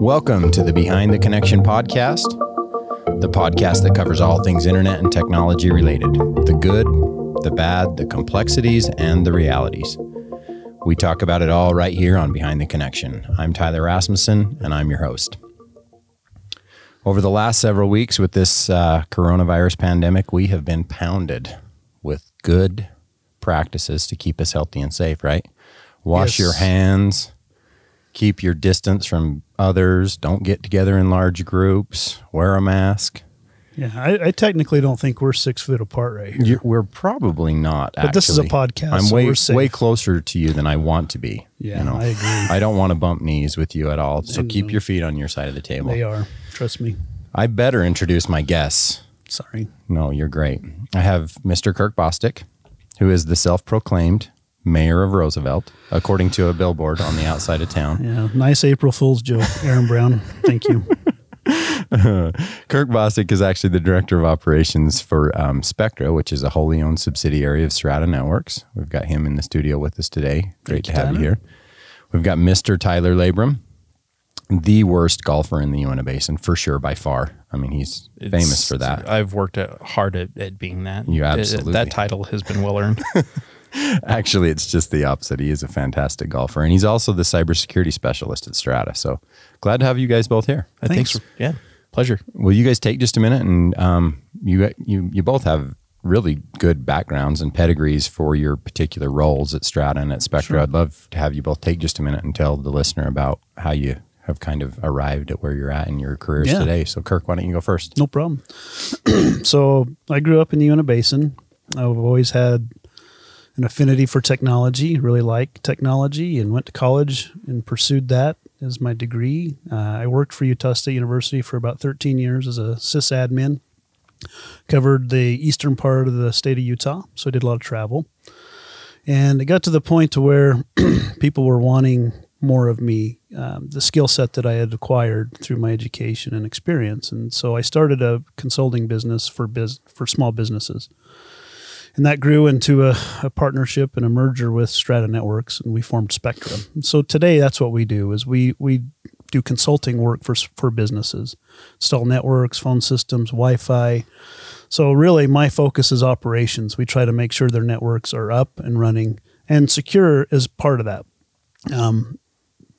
Welcome to the Behind the Connection podcast, the podcast that covers all things internet and technology related the good, the bad, the complexities, and the realities. We talk about it all right here on Behind the Connection. I'm Tyler Rasmussen, and I'm your host. Over the last several weeks with this uh, coronavirus pandemic, we have been pounded with good practices to keep us healthy and safe, right? Wash Yes. your hands, keep your distance from others, don't get together in large groups, wear a mask. Yeah, I, I technically don't think we're six feet apart right here. You, we're probably not. But this is a podcast, I'm so way way closer to you than I want to be. Yeah, you know? I agree. I don't want to bump knees with you at all. So I keep your feet on your side of the table. They are. Trust me. I better introduce my guests. Sorry. No, you're great. I have Mr. Kirk Bostick, who is the self-proclaimed mayor of Roosevelt, according to a billboard on the outside of town. Yeah, nice April Fool's joke, Aaron Brown. Thank you. Kirk Bostick is actually the director of operations for um, Spectra, which is a wholly owned subsidiary of Strata Networks. We've got him in the studio with us today. Great Thank to you, have you here. We've got Mr. Tyler Labrum, the worst golfer in the Uinta Basin for sure by far. I mean, he's famous for that. I've worked at, hard at, at being that. You It- it- absolutely- that title has been well earned. Actually, it's just the opposite. He is a fantastic golfer, and he's also the cybersecurity specialist at Strata. So glad to have you guys both here. I think Thanks. so. Yeah, pleasure. Will you guys take just a minute and um, you you you both have really good backgrounds and pedigrees for your particular roles at Strata and at Spectra. I'd love to have you both take just a minute and tell the listener about how you have kind of arrived at where you're at in your careers Yeah. today. So, Kirk, why don't you go first? No problem. so I grew up in the Uinta Basin. I've always had an affinity for technology, really like technology, and went to college and pursued that as my degree. Uh, I worked for Utah State University for about 13 years as a sysadmin. Covered the eastern part of the state of Utah, so I did a lot of travel. And it got to the point to where people were wanting more of me, um, the skill set that I had acquired through my education and experience. And so I started a consulting business for biz- for small businesses. And that grew into a, a partnership and a merger with Strata Networks, and we formed Spectra so today, that's what we do: is we we do consulting work for for businesses, install networks, phone systems, Wi-Fi. So really, my focus is operations. We try to make sure their networks are up and running, and secure is part of that. Um,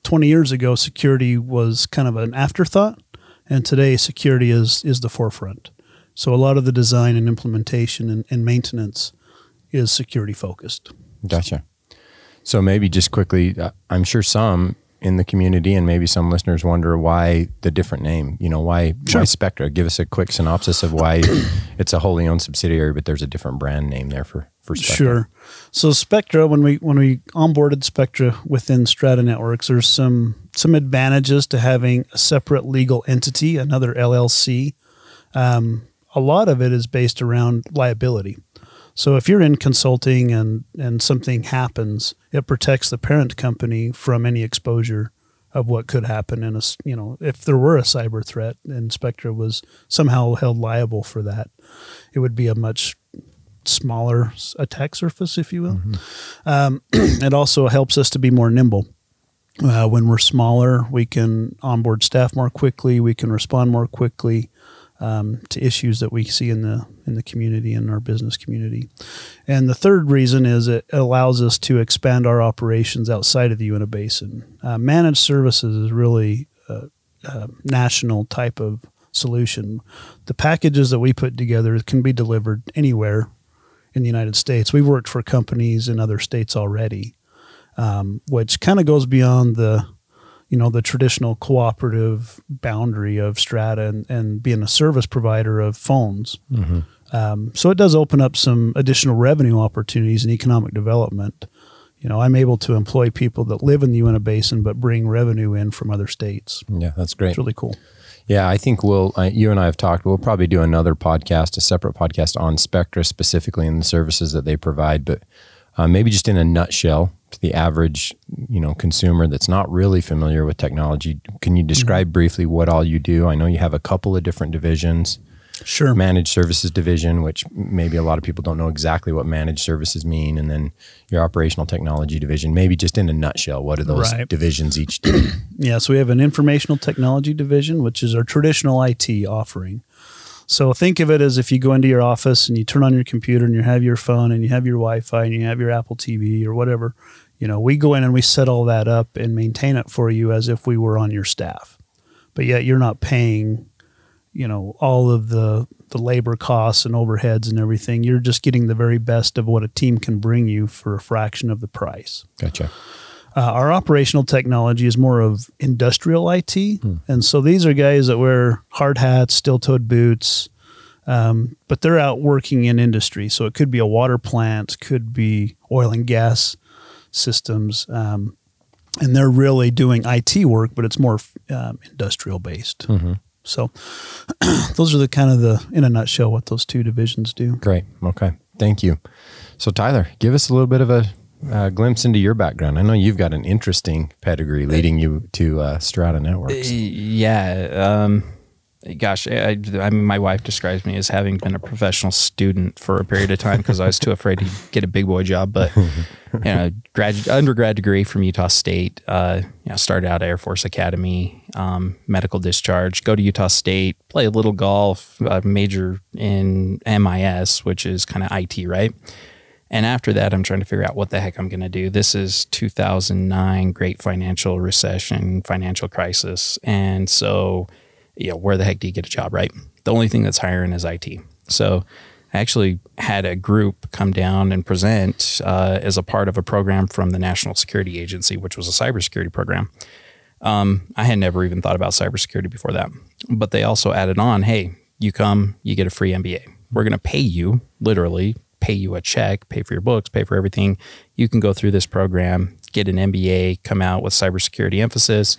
20 years ago, security was kind of an afterthought, and today security is is the forefront. So a lot of the design and implementation and, and maintenance is security focused. Gotcha. So, maybe just quickly, uh, I'm sure some in the community and maybe some listeners wonder why the different name. You know, why, why Spectra? Give us a quick synopsis of why it's a wholly owned subsidiary, but there's a different brand name there for, for Spectra. Sure. So Spectra, when we when we onboarded Spectra within Strata Networks, there's some some advantages to having a separate legal entity, another LLC. Um, a lot of it is based around liability. So if you're in consulting and and something happens, it protects the parent company from any exposure of what could happen in a you know if there were a cyber threat and Spectra was somehow held liable for that, it would be a much smaller attack surface, if you will. Um, it also helps us to be more nimble. Uh, when we're smaller, we can onboard staff more quickly. We can respond more quickly um, to issues that we see in the in the community and our business community. And the third reason is it allows us to expand our operations outside of the Uinta Basin. Uh, managed services is really a, a national type of solution. The packages that we put together can be delivered anywhere in the United States. We've worked for companies in other states already, um, which kind of goes beyond the, you know, the traditional cooperative boundary of Strata and, and being a service provider of phones. Um, so it does open up some additional revenue opportunities and economic development. You know, I'm able to employ people that live in the Uinta Basin but bring revenue in from other states. Yeah, that's great. It's really cool. Yeah, I think we'll, uh, you and I have talked, we'll probably do another podcast, a separate podcast on Spectra specifically and the services that they provide. But uh, maybe just in a nutshell, to the average, you know, consumer that's not really familiar with technology, can you describe briefly what all you do? I know you have a couple of different divisions. Sure. managed services division, which maybe a lot of people don't know exactly what managed services mean, and then your operational technology division. Maybe just in a nutshell, what do those Right. divisions each do? Yeah, so we have an informational technology division, which is our traditional IT offering. So think of it as if you go into your office and you turn on your computer and you have your phone and you have your Wi-Fi and you have your Apple TV or whatever. You know, we go in and we set all that up and maintain it for you as if we were on your staff. But yet you're not paying, you know, all of the the labor costs and overheads and everything. You're just getting the very best of what a team can bring you for a fraction of the price. Gotcha. Uh, our operational technology is more of industrial IT, and so these are guys that wear hard hats, steel-toed boots, um, but they're out working in industry. So it could be a water plant, could be oil and gas systems, um, and they're really doing IT work, but it's more um, industrial based. So those are the kind of the in a nutshell what those two divisions do. Great. Okay. Thank you. So, Tyler, give us a little bit of a uh, glimpse into your background. I know you've got an interesting pedigree leading you to uh, Strata Networks. Yeah. Um, gosh, I, I mean, my wife describes me as having been a professional student for a period of time because I was too afraid to get a big boy job. But you know, grad undergrad degree from Utah State. Uh, you know, started out at Air Force Academy, um, medical discharge. Go to Utah State, play a little golf, uh, major in MIS, which is kind of IT, right? And after that, I'm trying to figure out what the heck I'm going to do. This is 2009, great financial recession, financial crisis. And so, you know, where the heck do you get a job, right? The only thing that's hiring is IT. So I actually had a group come down and present uh, as a part of a program from the National Security Agency, which was a cybersecurity program. Um, I had never even thought about cybersecurity before that. But they also added on, hey, you come, you get a free MBA. We're going to pay you, literally, pay you a check, pay for your books, pay for everything. You can go through this program, get an MBA, come out with cybersecurity emphasis.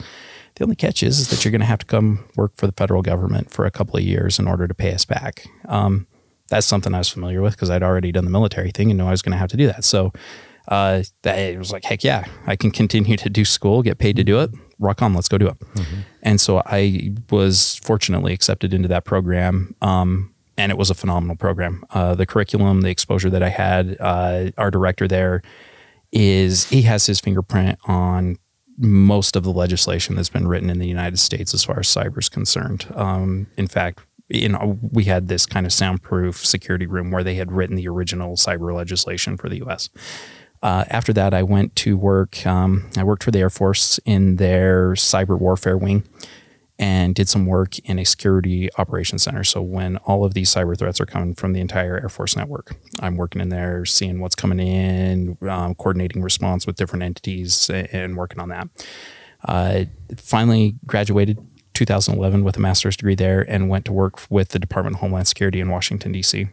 The only catch is, is that you're going to have to come work for the federal government for a couple of years in order to pay us back. Um, that's something I was familiar with because I'd already done the military thing and knew I was going to have to do that. So uh, that it was like, heck yeah, I can continue to do school, get paid to do it. Rock on, let's go do it. And so I was fortunately accepted into that program. Um, and it was a phenomenal program. Uh, the curriculum, the exposure that I had, uh, our director there is he has his fingerprint on most of the legislation that's been written in the United States as far as cyber is concerned. Um, in fact, you know, we had this kind of soundproof security room where they had written the original cyber legislation for the U.S. Uh, after that, I went to work. Um, I worked for the Air Force in their cyber warfare wing and did some work in a security operations center. So when all of these cyber threats are coming from the entire Air Force network, I'm working in there, seeing what's coming in, um, coordinating response with different entities, and working on that. Uh, finally graduated 2011 with a master's degree there, and went to work with the Department of Homeland Security in Washington D.C.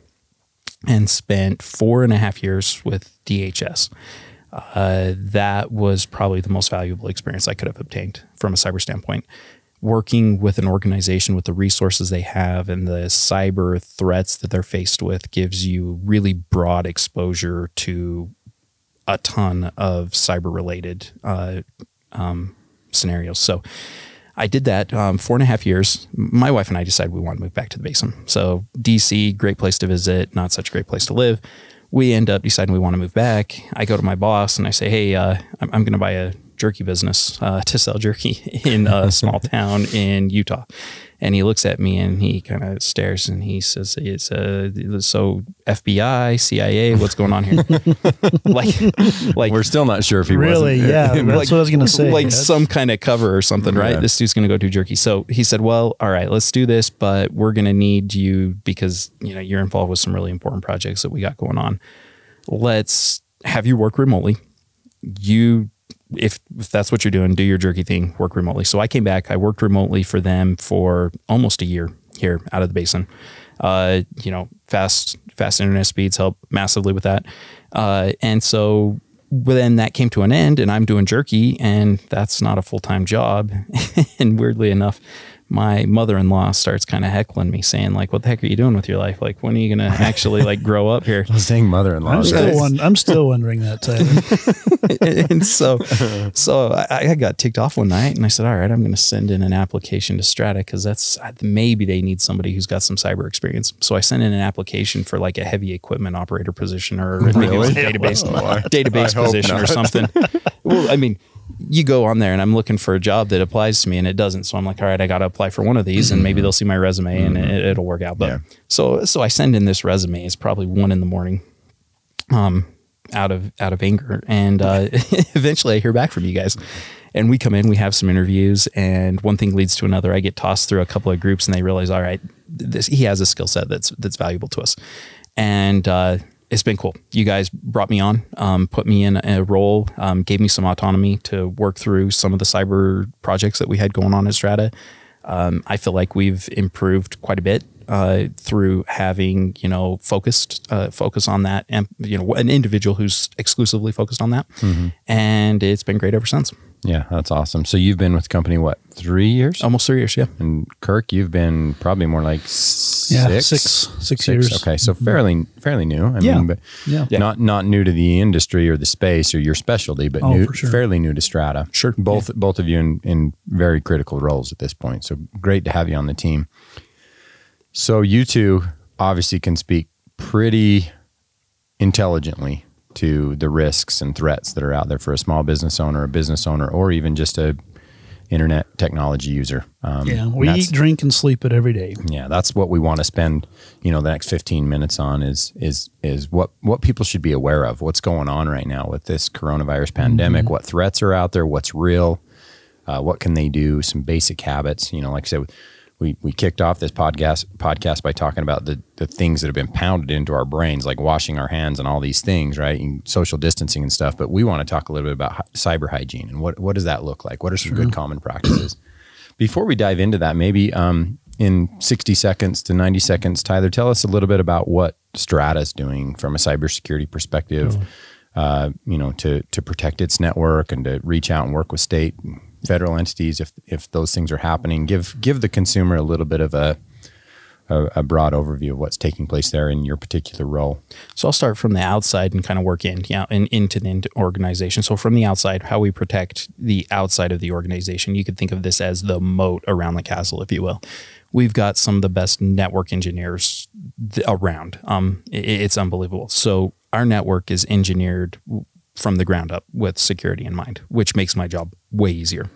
and spent four and a half years with DHS. Uh, that was probably the most valuable experience I could have obtained from a cyber standpoint. Working with an organization with the resources they have and the cyber threats that they're faced with gives you really broad exposure to a ton of cyber related uh, um, scenarios. So I did that um, four and a half years. My wife and I decided we want to move back to the basin. So DC, great place to visit, not such a great place to live. We end up deciding we want to move back. I go to my boss and I say, "Hey, uh, I'm, I'm going to buy a jerky business uh, to sell jerky in a small town in Utah." And he looks at me and he kind of stares and he says, "It's uh, so FBI, CIA, what's going on here?" like, like We're still not sure if he Really? wasn't. Yeah, that's what I was going to say. like That's- some kind of cover or something, right? Yeah. This dude's going to go do jerky. So he said, "Well, all right, let's do this, but we're going to need you because you know you're involved with some really important projects that we got going on. Let's have you work remotely. You, if if that's what you're doing, do your jerky thing, work remotely." So I came back. I worked remotely for them for almost a year here out of the basin. Uh, you know, fast fast internet speeds help massively with that. Uh, and so then that came to an end and I'm doing jerky and that's not a full-time job. and weirdly enough, my mother-in-law starts kind of heckling me saying like what the heck are you doing with your life like when are you gonna actually like grow up here I was saying mother-in-law. I'm still, Yes. won- I'm still wondering that, Tyler. and so so I, I got ticked off one night and I said, all right, I'm going to send in an application to Strata because that's maybe they need somebody who's got some cyber experience. So I sent in an application for like a heavy equipment operator position or maybe it was a Really? database Oh, database I position or something. well, I mean, you go on there and I'm looking for a job that applies to me and it doesn't. So I'm like, all right, I got to apply for one of these and maybe they'll see my resume and it, it'll work out. But Yeah. so so I send in this resume. It's probably one in the morning um, out of out of anger, and uh, eventually I hear back from you guys. And we come in, we have some interviews, and one thing leads to another. I get tossed through a couple of groups, and they realize, all right, this he has a skill set that's that's valuable to us, and uh, it's been cool. You guys brought me on, um, put me in a role, um, gave me some autonomy to work through some of the cyber projects that we had going on at Strata. Um, I feel like we've improved quite a bit uh, through having you know focused uh, focus on that, and you know an individual who's exclusively focused on that, and it's been great ever since. Yeah, that's awesome. So you've been with the company what three years? Almost three years, yeah. And Kirk, you've been probably more like six. Yeah, six- six years. Okay, so mm-hmm. fairly fairly new. I Yeah. mean, but Yeah. Yeah. not not new to the industry or the space or your specialty, but Oh, new, sure. fairly new to Strata. Sure. both both of you in in very critical roles at this point. So great to have you on the team. So you two obviously can speak pretty intelligently to the risks and threats that are out there for a small business owner, a business owner, or even just a internet technology user. Um, Yeah, we eat, drink, and sleep it every day. yeah, that's what we want to spend, you know, the next 15 minutes on is is is what what people should be aware of. What's going on right now with this coronavirus pandemic? What threats are out there? What's real? Uh, what can they do? Some basic habits, you know, like I said, we we kicked off this podcast podcast by talking about the the things that have been pounded into our brains, like washing our hands and all these things, right? And social distancing and stuff. But we want to talk a little bit about cyber hygiene and what what does that look like? What are some good common practices? Before we dive into that, maybe um, in 60 seconds to 90 seconds, Tyler, tell us a little bit about what Strata is doing from a cybersecurity perspective, uh, you know, to, to protect its network and to reach out and work with state federal entities if, if those things are happening. Give, give the consumer a little bit of a, a, broad overview of what's taking place there in your particular role. So I'll start from the outside and kind of work in, yeah, in, into the organization. So from the outside, how we protect the outside of the organization, you could think of this as the moat around the castle, if you will. We've got some of the best network engineers around. Um, it's unbelievable. So our network is engineered from the ground up with security in mind, which makes my job way easier.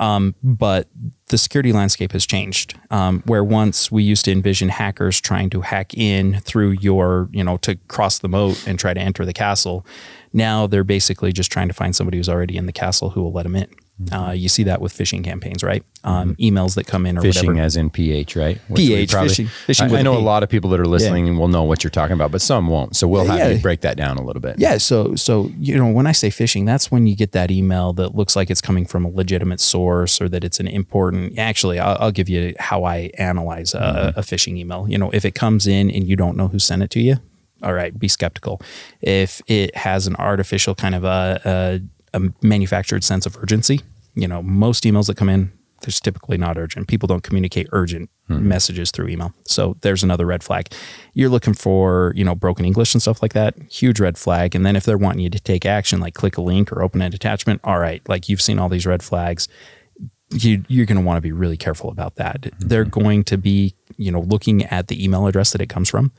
Um, but the security landscape has changed. Um, where once we used to envision hackers trying to hack in through your, you know, to cross the moat and try to enter the castle. Now they're basically just trying to find somebody who's already in the castle who will let them in. Uh, you see that with phishing campaigns, right? Um, emails that come in or Phishing whatever. as in PH, right? Which PH, phishing- phishing I, I know a lot of people that are listening will know what you're talking about, but some won't. So we'll have Yeah. you break that down a little bit. Yeah, so so you know when I say phishing, that's when you get that email that looks like it's coming from a legitimate source or that it's an important. Actually, I'll, I'll give you how I analyze a, a phishing email. You know, if it comes in and you don't know who sent it to you, all right, be skeptical. If it has an artificial kind of a, a, a manufactured sense of urgency, you know, most emails that come in. There's typically not urgent. People don't communicate urgent hmm. messages through email. So there's another red flag. You're looking for, you know, broken English and stuff like that. Huge red flag. And then if they're wanting you to take action, like click a link or open an attachment, all right, like you've seen all these red flags. You, you're going to want to be really careful about that. Mm-hmm. They're going to be, you know, looking at the email address that it comes from.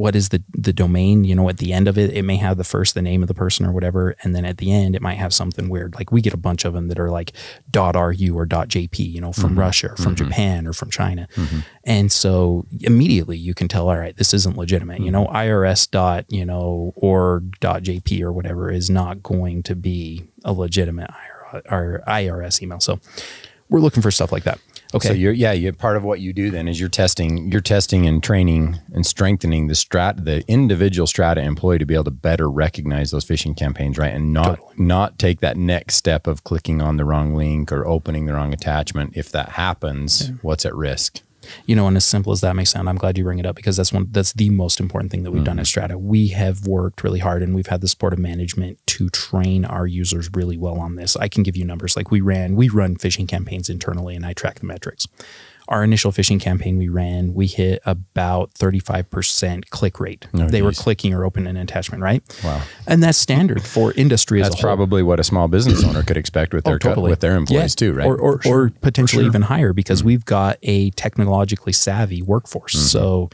What is the the domain? You know, at the end of it, it may have the first the name of the person or whatever, and then at the end, it might have something weird. Like we get a bunch of them that are like .ru or .jp, you know, from mm-hmm. Russia or from mm-hmm. Japan or from China, mm-hmm. and so immediately you can tell, all right, this isn't legitimate. You know, IRS dot you know org dot .jp or whatever is not going to be a legitimate IR, IRS email. So we're looking for stuff like that. Okay. So you're yeah, you part of what you do then is you're testing, you're testing and training and strengthening the strat the individual strata employee to be able to better recognize those phishing campaigns, right? And not not take that next step of clicking on the wrong link or opening the wrong attachment. If that happens, what's at risk? You know, and as simple as that may sound, I'm glad you bring it up because that's one that's the most important thing that we've done at mm-hmm. Strata. We have worked really hard and we've had the support of management to train our users really well on this. I can give you numbers like we ran we run phishing campaigns internally and I track the metrics. Our initial phishing campaign we ran, we hit about 35% click rate. Oh, they were clicking or opening an attachment, right? Wow. And that's standard for industry as That's a whole. probably what a small business owner could expect with oh, their cu- with their employees Yeah. too, right? Or or, or potentially even higher because mm. we've got a technologically savvy workforce. Mm-hmm. So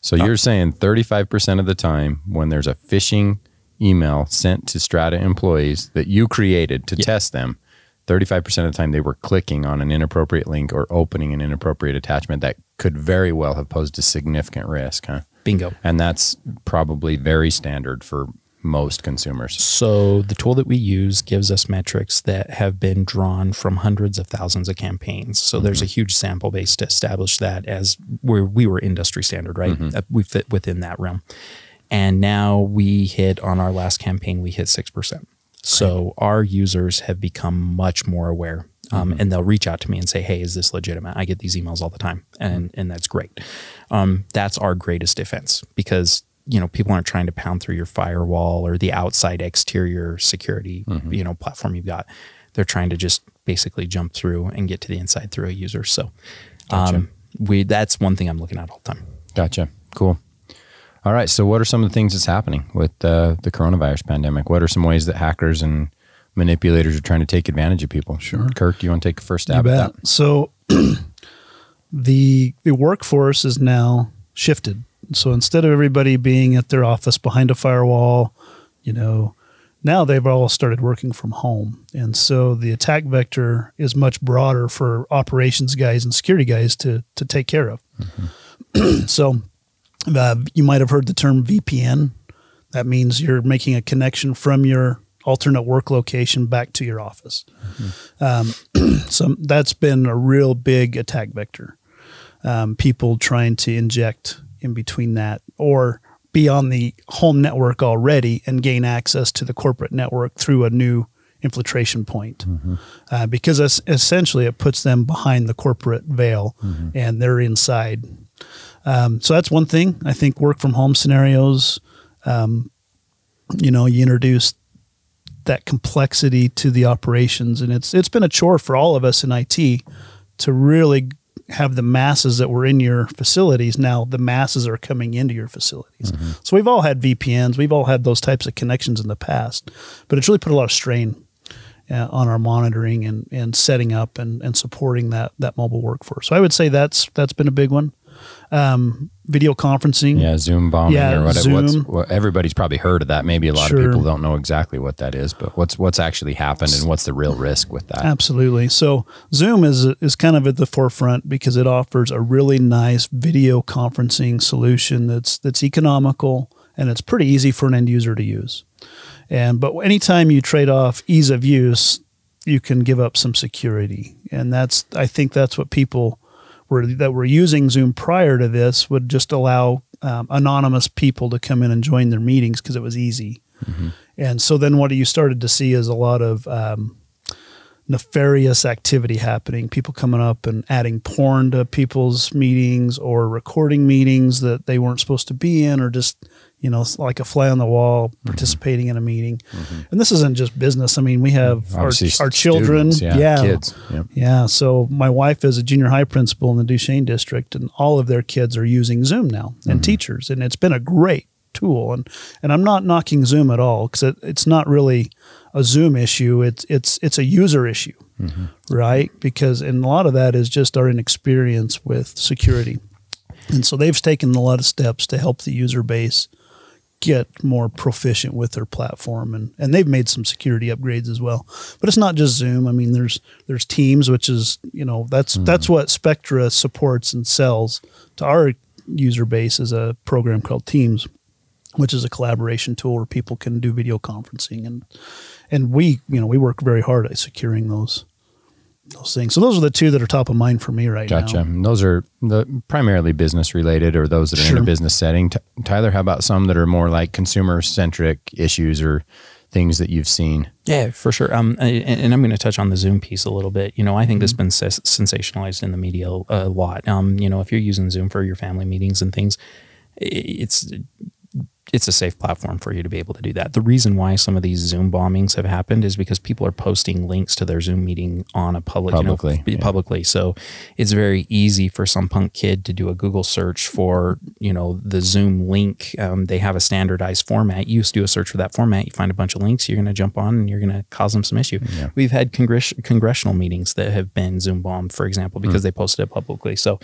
So uh, you're saying 35% of the time when there's a phishing email sent to Strata employees that you created to test them, 35% of the time they were clicking on an inappropriate link or opening an inappropriate attachment that could very well have posed a significant risk, huh? bingo. And that's probably very standard for most consumers. So the tool that we use gives us metrics that have been drawn from hundreds of thousands of campaigns. So there's a huge sample base to establish that as where we were industry standard, right? Uh, We fit within that realm. And now we hit on our last campaign, we hit 6%. So our users have become much more aware. Um, And they'll reach out to me and say, "Hey, is this legitimate?" I get these emails all the time, and and that's great. Um, that's our greatest defense because you know people aren't trying to pound through your firewall or the outside exterior security you know platform you've got. They're trying to just basically jump through and get to the inside through a user. So um, we that's one thing I'm looking at all the time. Gotcha. Cool. All right. So, what are some of the things that's happening with uh, the coronavirus pandemic? What are some ways that hackers and manipulators are trying to take advantage of people? Sure. Kirk, do you want to take the first You stab at bet. that? So the the workforce is now shifted. So instead of everybody being at their office behind a firewall, you know, now they've all started working from home. And so the attack vector is much broader for operations guys and security guys to to take care of. so uh, you might have heard the term VPN. That means you're making a connection from your alternate work location back to your office. Um, so that's been a real big attack vector. Um, people trying to inject in between that or be on the home network already and gain access to the corporate network through a new infiltration point. Uh, because es- essentially it puts them behind the corporate veil and they're inside. Um, so that's one thing. I think work from home scenarios, um, you know, you introduce that complexity to the operations, and it's it's been a chore for all of us in IT to really have the masses that were in your facilities. Now the masses are coming into your facilities. So we've all had VPNs, we've all had those types of connections in the past, but it's really put a lot of strain uh, on our monitoring and, and setting up and, and supporting that that mobile workforce. So I would say that's that's been a big one. Um, video conferencing. Yeah, Zoom bombing Yeah, or whatever. Zoom. what, everybody's probably heard of that. Maybe a lot Sure. of people don't know exactly what that is, but what's what's actually happened and what's the real risk with that? Absolutely. So Zoom is is kind of at the forefront because it offers a really nice video conferencing solution that's that's economical and it's pretty easy for an end user to use. And but anytime you trade off ease of use, you can give up some security. And that's I think that's what people were that were using Zoom prior to this would just allow um, anonymous people to come in and join their meetings because it was easy. And so then what you started to see is a lot of um, nefarious activity happening. People coming up and adding porn to people's meetings or recording meetings that they weren't supposed to be in, or just you know like a fly on the wall mm-hmm. participating in a meeting. Mm-hmm. And this isn't just business. I mean, we have mm-hmm. our, Obviously, our children, students, yeah, kids. Yep. yeah. So my wife is a junior high principal in the Duchesne district, and all of their kids are using Zoom now, and teachers, and it's been a great tool. And and I'm not knocking Zoom at all because it, it's not really a Zoom issue. It's it's it's a user issue, right? Because and a lot of that is just our inexperience with security. And so they've taken a lot of steps to help the user base get more proficient with their platform and, and they've made some security upgrades as well. But it's not just Zoom. I mean there's there's Teams which is, you know, that's mm-hmm. that's what Spectra supports and sells to our user base is a program called Teams, which is a collaboration tool where people can do video conferencing and and we, you know, we work very hard at securing those those things. So those are the two that are top of mind for me right Gotcha. now. And Those are the primarily business related or those that are in a business setting. T- Tyler, how about some that are more like consumer centric issues or things that you've seen. Yeah, for sure. Um, and, and I'm going to touch on the Zoom piece a little bit. You know, I think this has been ses- sensationalized in the media a lot. Um, you know, if you're using Zoom for your family meetings and things, it's it's a safe platform for you to be able to do that. The reason why some of these Zoom bombings have happened is because people are posting links to their Zoom meeting on a public Publicly, you know, yeah. publicly. So it's very easy for some punk kid to do a Google search for you know the Zoom link. Um, they have a standardized format. You just do a search for that format. You find a bunch of links. You're going to jump on and you're going to cause them some issue. We've had congress- congressional meetings that have been Zoom bombed, for example, because they posted it publicly. So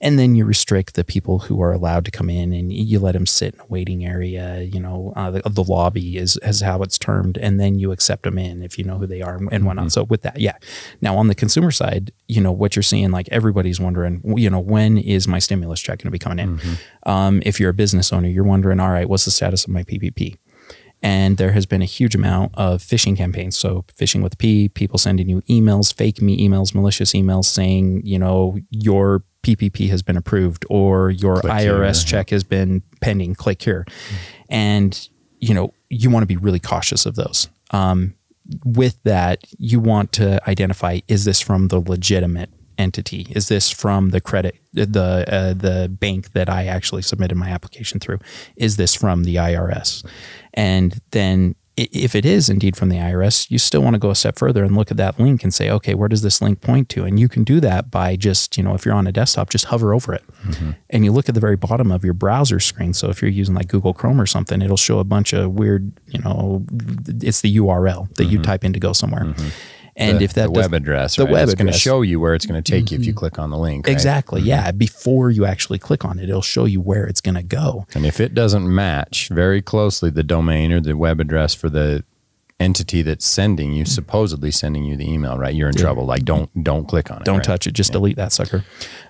and then you restrict the people who are allowed to come in and you let them sit in a waiting area you know uh, the, the lobby is, is how it's termed. And then you accept them in if you know who they are and whatnot. So with that yeah. Now on the consumer side you know what you're seeing like everybody's wondering you know when is my stimulus check going to be coming in? Um, if you're a business owner you're wondering all right what's the status of my ppp and there has been a huge amount of phishing campaigns. So phishing with P, people sending you emails, fake me emails, malicious emails saying, you know, your PPP has been approved or your Click IRS here, check has been pending. Click here, and you know you want to be really cautious of those. Um, with that, you want to identify: is this from the legitimate entity? Is this from the credit the uh, the bank that I actually submitted my application through? Is this from the IRS? And then if it is indeed from the IRS, you still want to go a step further and look at that link and say, okay, where does this link point to? And you can do that by just, you know, if you're on a desktop, just hover over it. Mm-hmm. And you look at the very bottom of your browser screen. So if you're using like Google Chrome or something, it'll show a bunch of weird, you know, it's the URL that you mm-hmm. type in to go somewhere. Mm-hmm. And the, if that the web address, the right? web it's going to show you where it's going to take you if you click on the link. right? Exactly. Yeah. Before you actually click on it, it'll show you where it's going to go. And if it doesn't match very closely the domain or the web address for the entity that's sending you, supposedly sending you the email, right? You're in trouble. Like don't don't click on it. Don't right? touch it. Just delete that sucker.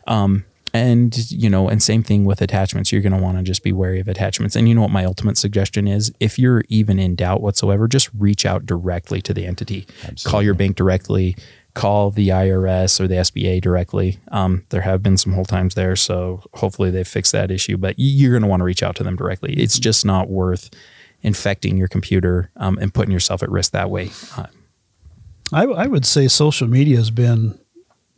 Um, and you know, and same thing with attachments. You're going to want to just be wary of attachments. And you know what my ultimate suggestion is? If you're even in doubt whatsoever, just reach out directly to the entity. Call your bank directly. Call the IRS or the SBA directly. Um, there have been some whole times there, so hopefully they fix that issue. But you're going to want to reach out to them directly. It's just not worth infecting your computer um, and putting yourself at risk that way. Uh, I, I would say social media has been,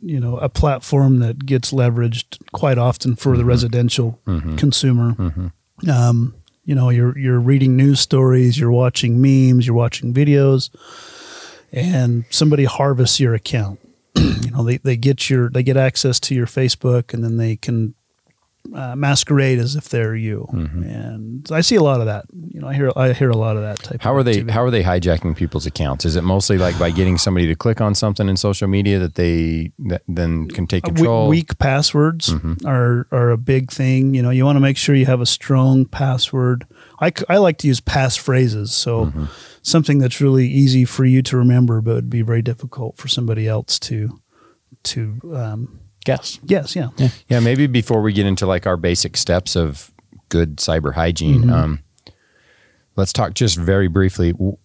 you know, a platform that gets leveraged quite often for the mm-hmm. residential mm-hmm. consumer. Mm-hmm. Um, you know, you're you're reading news stories, you're watching memes, you're watching videos, and somebody harvests your account. you know, they, they get your they get access to your Facebook, and then they can uh, masquerade as if they're you. And I see a lot of that. You know, I hear I hear a lot of that type. How of are they? How are they hijacking people's accounts? Is it mostly like by getting somebody to click on something in social media that they that then can take Uh, we- control? Weak passwords Mm-hmm. are are a big thing. You know, you want to make sure you have a strong password. I, I like to use passphrases, so Mm-hmm. something that's really easy for you to remember, but would be very difficult for somebody else to to um, guess. Yes, Yeah. Yeah, maybe before we get into like our basic steps of good cyber hygiene, um, let's talk just very briefly. W-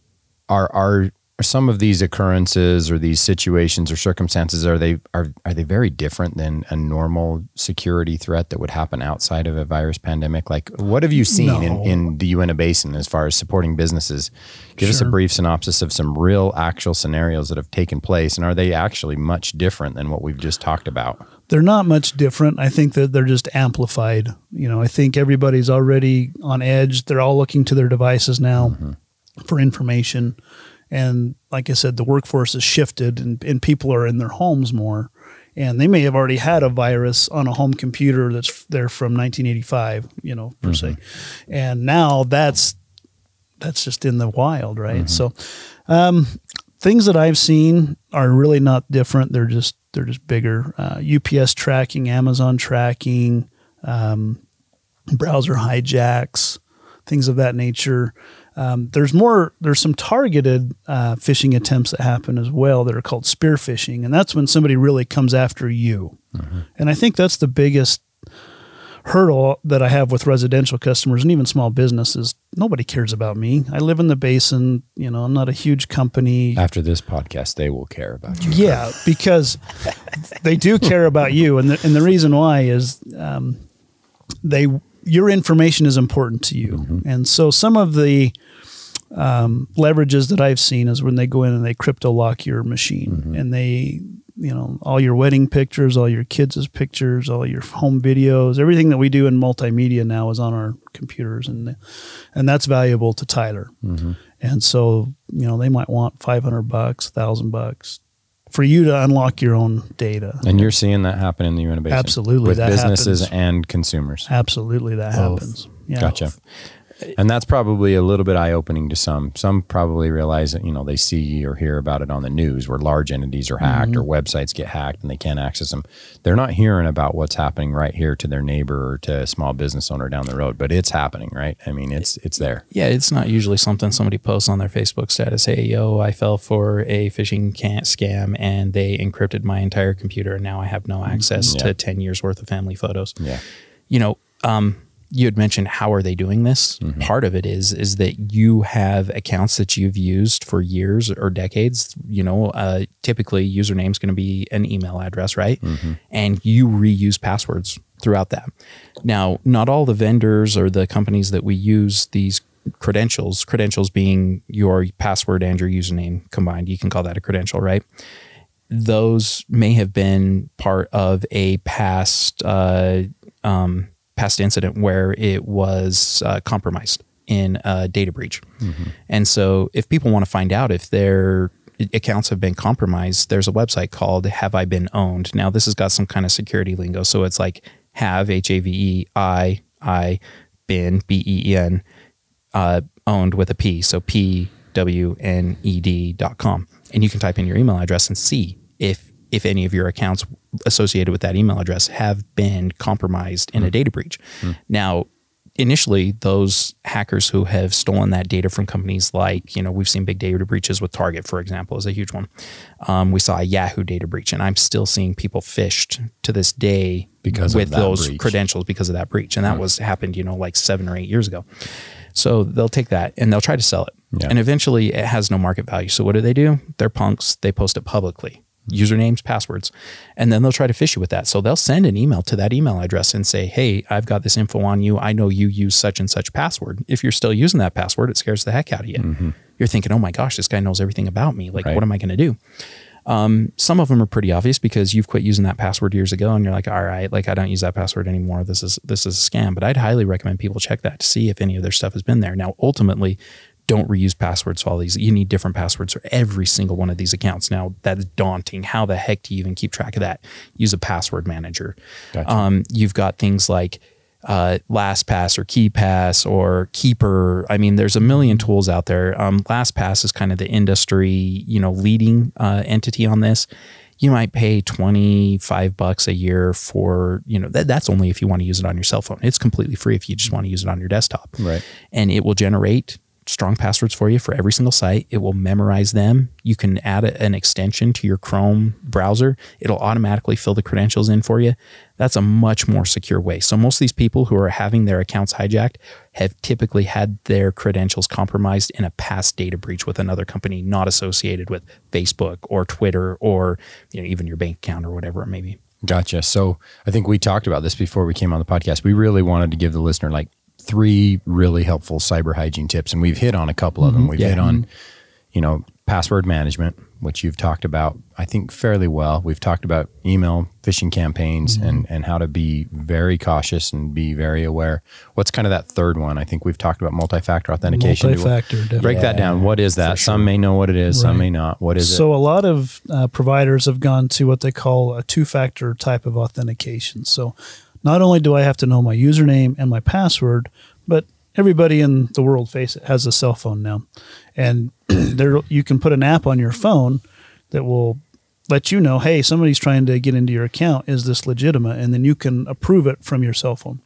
Are are are some of these occurrences or these situations or circumstances are they are are they very different than a normal security threat that would happen outside of a virus pandemic? Like, what have you seen in, No. in the Uinta Basin as far as supporting businesses? Give us a brief synopsis of some real actual scenarios that have taken place, and are they actually much different than what we've just talked about? They're not much different. I think that they're just amplified. You know, I think everybody's already on edge. They're all looking to their devices now mm-hmm. for information. And like I said, the workforce has shifted and, and people are in their homes more. And they may have already had a virus on a home computer that's there from 1985, you know, per se. And now that's that's just in the wild, right? So, um, things that I've seen are really not different. They're just they're just bigger. Uh, UPS tracking, Amazon tracking, um, browser hijacks, things of that nature. Um, there's more. There's some targeted uh, phishing attempts that happen as well that are called spear phishing, and that's when somebody really comes after you. And I think that's the biggest hurdle that I have with residential customers and even small businesses. Nobody cares about me. I live in the basin. You know, I'm not a huge company. After this podcast, they will care about you. Yeah, because they do care about you, and the, and the reason why is um, they your information is important to you, and so some of the um, leverages that I've seen is when they go in and they crypto lock your machine Mm-hmm. and they, you know, all your wedding pictures, all your kids' pictures, all your home videos, everything that we do in multimedia now is on our computers, and and that's valuable to Tyler. Mm-hmm. And so, you know, they might want five hundred bucks, thousand bucks for you to unlock your own data. And you're seeing that happen in the Uinta Basin. Absolutely, With that businesses happens. and consumers. Absolutely, that Both. happens. Yeah. Gotcha. And that's probably a little bit eye opening to some. Some probably realize that, you know, they see or hear about it on the news where large entities are hacked or websites get hacked and they can't access them. They're not hearing about what's happening right here to their neighbor or to a small business owner down the road, but it's happening, right? I mean, it's it's there. Yeah, it's not usually something somebody posts on their Facebook status. Hey, yo, I fell for a phishing can scam and they encrypted my entire computer and now I have no access Yeah. to 10 years worth of family photos. Yeah. You know, um, you had mentioned how are they doing this? Part of it is is that you have accounts that you've used for years or decades. You know, uh, typically username is going to be an email address, right? And you reuse passwords throughout that. Now, not all the vendors or the companies that we use these credentials, credentials being your password and your username combined, you can call that a credential, right? Those may have been part of a past uh, um, past incident where it was uh, compromised in a data breach. And so, if people want to find out if their accounts have been compromised, there's a website called Have I Been Owned? Now, this has got some kind of security lingo. So, it's like have, H A V E I, I, been, B E E N, uh, owned with a P. So, P W N E D dot com. And you can type in your email address and see if if any of your accounts associated with that email address have been compromised in a hmm. data breach. Hmm. Now, initially, those hackers who have stolen that data from companies like, you know, we've seen big data breaches with Target, for example, is a huge one. Um, we saw a Yahoo data breach, and I'm still seeing people phished to this day Because with those breach. credentials because of that breach, and that hmm. was happened, you know, like seven or eight years ago. So they'll take that and they'll try to sell it. Yeah. And eventually it has no market value. So what do they do? They're punks. They post it publicly, usernames, passwords, and then they'll try to phish you with that. So they'll send an email to that email address and say, Hey, I've got this info on you. I know you use such and such password. If you're still using that password, it scares the heck out of you. You're thinking, Oh my gosh, this guy knows everything about me. Like, Right. what am I going to do? Um, some of them are pretty obvious because you've quit using that password years ago and you're like, all right, like I don't use that password anymore. This is this is a scam. But I'd highly recommend people check that to see if any of their stuff has been there. Now, ultimately, don't reuse passwords for all these. You need different passwords for every single one of these accounts. Now, that's daunting. How the heck do you even keep track of that? Use a password manager. Gotcha. Um, you've got things like uh, LastPass or KeePass or Keeper. I mean, there's a million tools out there. Um, LastPass is kind of the industry, you know, leading uh, entity on this. You might pay 25 bucks a year for, you know, that, that's only if you want to use it on your cell phone. It's completely free if you just want to use it on your desktop. Right. And it will generate strong passwords for you for every single site. It will memorize them. You can add a- an extension to your Chrome browser. It'll automatically fill the credentials in for you. That's a much more secure way. So most of these people who are having their accounts hijacked have typically had their credentials compromised in a past data breach with another company not associated with Facebook or Twitter or you know even your bank account or whatever it may be. Gotcha. So I think we talked about this before we came on the podcast. We really wanted to give the listener like three really helpful cyber hygiene tips, and we've hit on a couple of them. Mm-hmm. We've Yeah. hit on, mm-hmm. you know, password management, which you've talked about, I think, fairly well. We've talked about email phishing campaigns mm-hmm. and and how to be very cautious and be very aware. What's kind of that third one? I think we've talked about multi-factor authentication. Multi-factor, definitely. Break that down. What is that? Some may know what it is. Some may not. What is it? So a lot of uh, providers have gone to what they call a two-factor type of authentication. So not only do I have to know my username and my password, but everybody in the world face it has a cell phone now, and there you can put an app on your phone that will let you know, hey, somebody's trying to get into your account. Is this legitimate? And then you can approve it from your cell phone.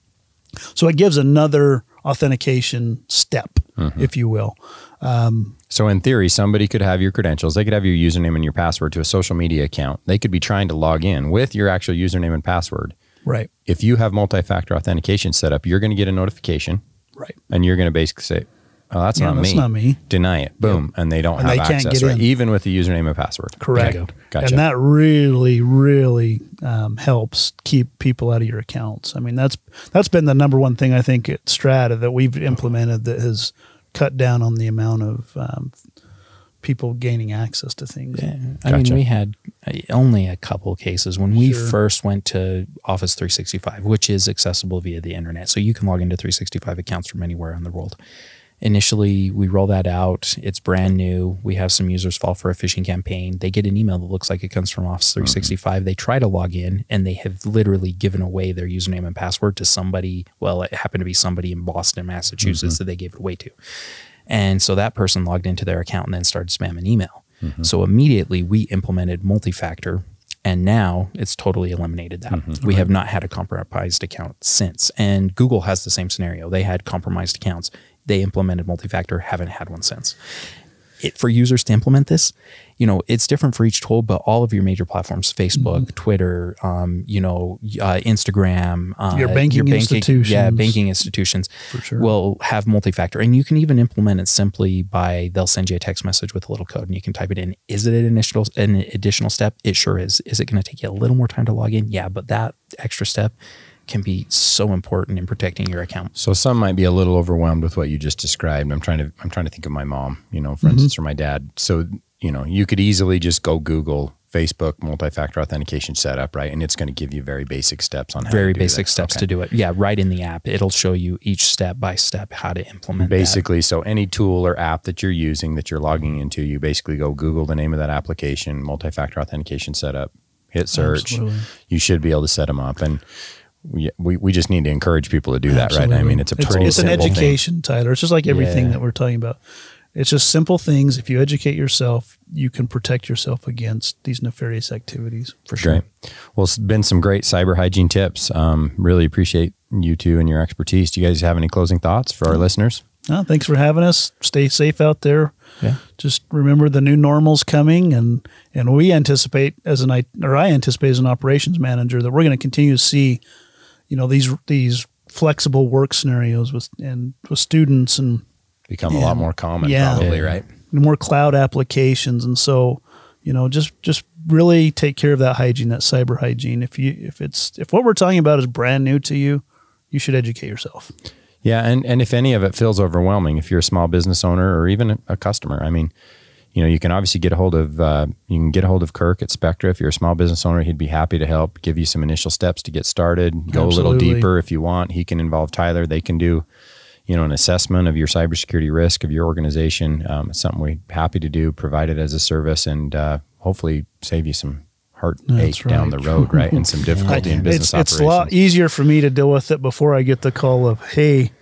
So it gives another authentication step, mm-hmm. if you will. Um, so in theory, somebody could have your credentials. They could have your username and your password to a social media account. They could be trying to log in with your actual username and password. Right. If you have multi-factor authentication set up, you're going to get a notification Right. and you're going to basically say, "Oh, that's Yeah, not that's me." not me. Deny it. Boom, and they don't And have they can't access, get right? in. Even with the username and password. Correct. Okay, Gotcha. And that really, really um, helps keep people out of your accounts. I mean, that's that's been the number one thing I think at Strata that we've implemented that has cut down on the amount of um, people gaining access to things. Yeah. I Gotcha. mean, we had uh, only a couple cases when we Sure. first went to Office 365, which is accessible via the internet. So you can log into 365 accounts from anywhere in the world. Initially, we roll that out. It's brand new. We have some users fall for a phishing campaign. They get an email that looks like it comes from Office 365. They try to log in and they have literally given away their username and password to somebody. Well, it happened to be somebody in Boston, Massachusetts that they gave it away to. And so that person logged into their account and then started spamming email. Mm-hmm. So immediately we implemented multi factor. And now it's totally eliminated that. Mm-hmm. We have not had a compromised account since. And Google has the same scenario. They had compromised accounts. They implemented multi factor, haven't had one since it, for users to implement this, you know, it's different for each tool, but all of your major platforms, Facebook, Twitter, um, you know, uh, Instagram, uh, Your banking yeah, institutions. banking institutions sure. will have multi-factor, and you can even implement it simply by they'll send you a text message with a little code, and you can type it in. Is it an initial an additional step? It sure is. Is it going to take you a little more time to log in? Yeah, but that extra step can be so important in protecting your account. So some might be a little overwhelmed with what you just described. I'm trying to I'm trying to think of my mom, you know, for instance, or my dad. So you know, you could easily just go Google Facebook multi-factor authentication setup, right? And it's going to give you very basic steps on how Very to do basic that. steps Okay. to do it. Yeah, right in the app, it'll show you each step by step how to implement. that. Basically, so any tool or app that you're using that you're logging into, you basically go Google the name of that application, multi-factor authentication setup, hit search. Absolutely. You should be able to set them up, and we we, we just need to encourage people to do that, right? I mean, it's a pretty it's, an simple thing. education, Tyler. It's just like everything Yeah. that we're talking about. It's just simple things. If you educate yourself, you can protect yourself against these nefarious activities. for sure. Great. Well, it's been some great cyber hygiene tips. Um, really appreciate you two and your expertise. Do you guys have any closing thoughts for our listeners? Uh, thanks for having us. Stay safe out there. Yeah. Just remember the new normal's coming, and and we anticipate as an or I anticipate as an operations manager that we're going to continue to see, you know, these these flexible work scenarios with and with students and Become a lot more common, Yeah. probably, Yeah. right? more cloud applications and so you know just just really take care of that hygiene that cyber hygiene if you if it's if what we're talking about is brand new to you you should educate yourself Yeah, and and if any of it feels overwhelming, if you're a small business owner or even a, a customer, I mean, you know, you can obviously get a hold of uh, you can get a hold of Kirk at Spectra. If you're a small business owner, he'd be happy to help, give you some initial steps to get started. Go a little deeper if you want. He can involve Tyler. They can do, you know, an assessment of your cybersecurity risk of your organization. Um, it's something we're happy to do, provide it as a service, and uh, hopefully save you some heartache That's down the road, right, and some difficulty in business it's, it's a lot easier for me to deal with it before i get the call of hey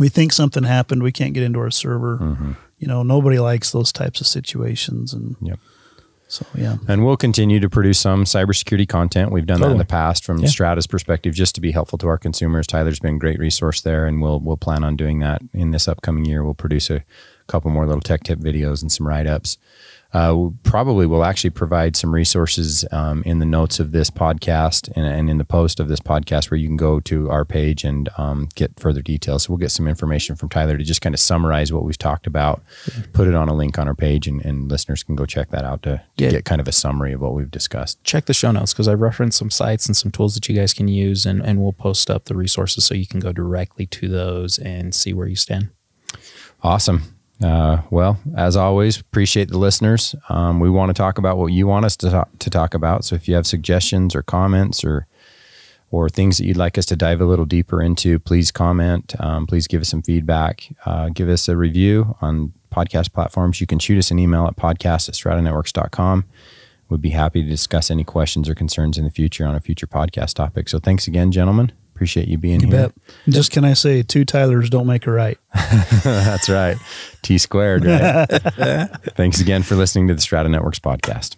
we think something happened we can't get into our server Mm-hmm. you know nobody likes those types of situations and Yep. So yeah And we'll continue to produce some cybersecurity content. We've done that in the past from Yeah. Strata's perspective, just to be helpful to our consumers. Tyler's been a great resource there, and we'll we'll plan on doing that in this upcoming year. We'll produce a couple more little tech tip videos and some write ups. Uh, we probably will actually provide some resources um, in the notes of this podcast and, and in the post of this podcast where you can go to our page and um, get further details. So we'll get some information from Tyler to just kind of summarize what we've talked about, put it on a link on our page, and, and listeners can go check that out to, to Yeah. get kind of a summary of what we've discussed. check the show notes because I've referenced some sites and some tools that you guys can use, and, and we'll post up the resources so you can go directly to those and see where you stand. Awesome. Uh, well, as always, appreciate the listeners. Um, we want to talk about what you want us to talk, to talk about. So if you have suggestions or comments or or things that you'd like us to dive a little deeper into, please comment. Um, please give us some feedback. Uh, give us a review on podcast platforms. You can shoot us an email at podcast at stratanetworks.com. We'd be happy to discuss any questions or concerns in the future on a future podcast topic. So thanks again, gentlemen. Appreciate you being you here. bet just can i say two tylers don't make a right That's right. T squared, right? Thanks again for listening to the Strata Networks podcast.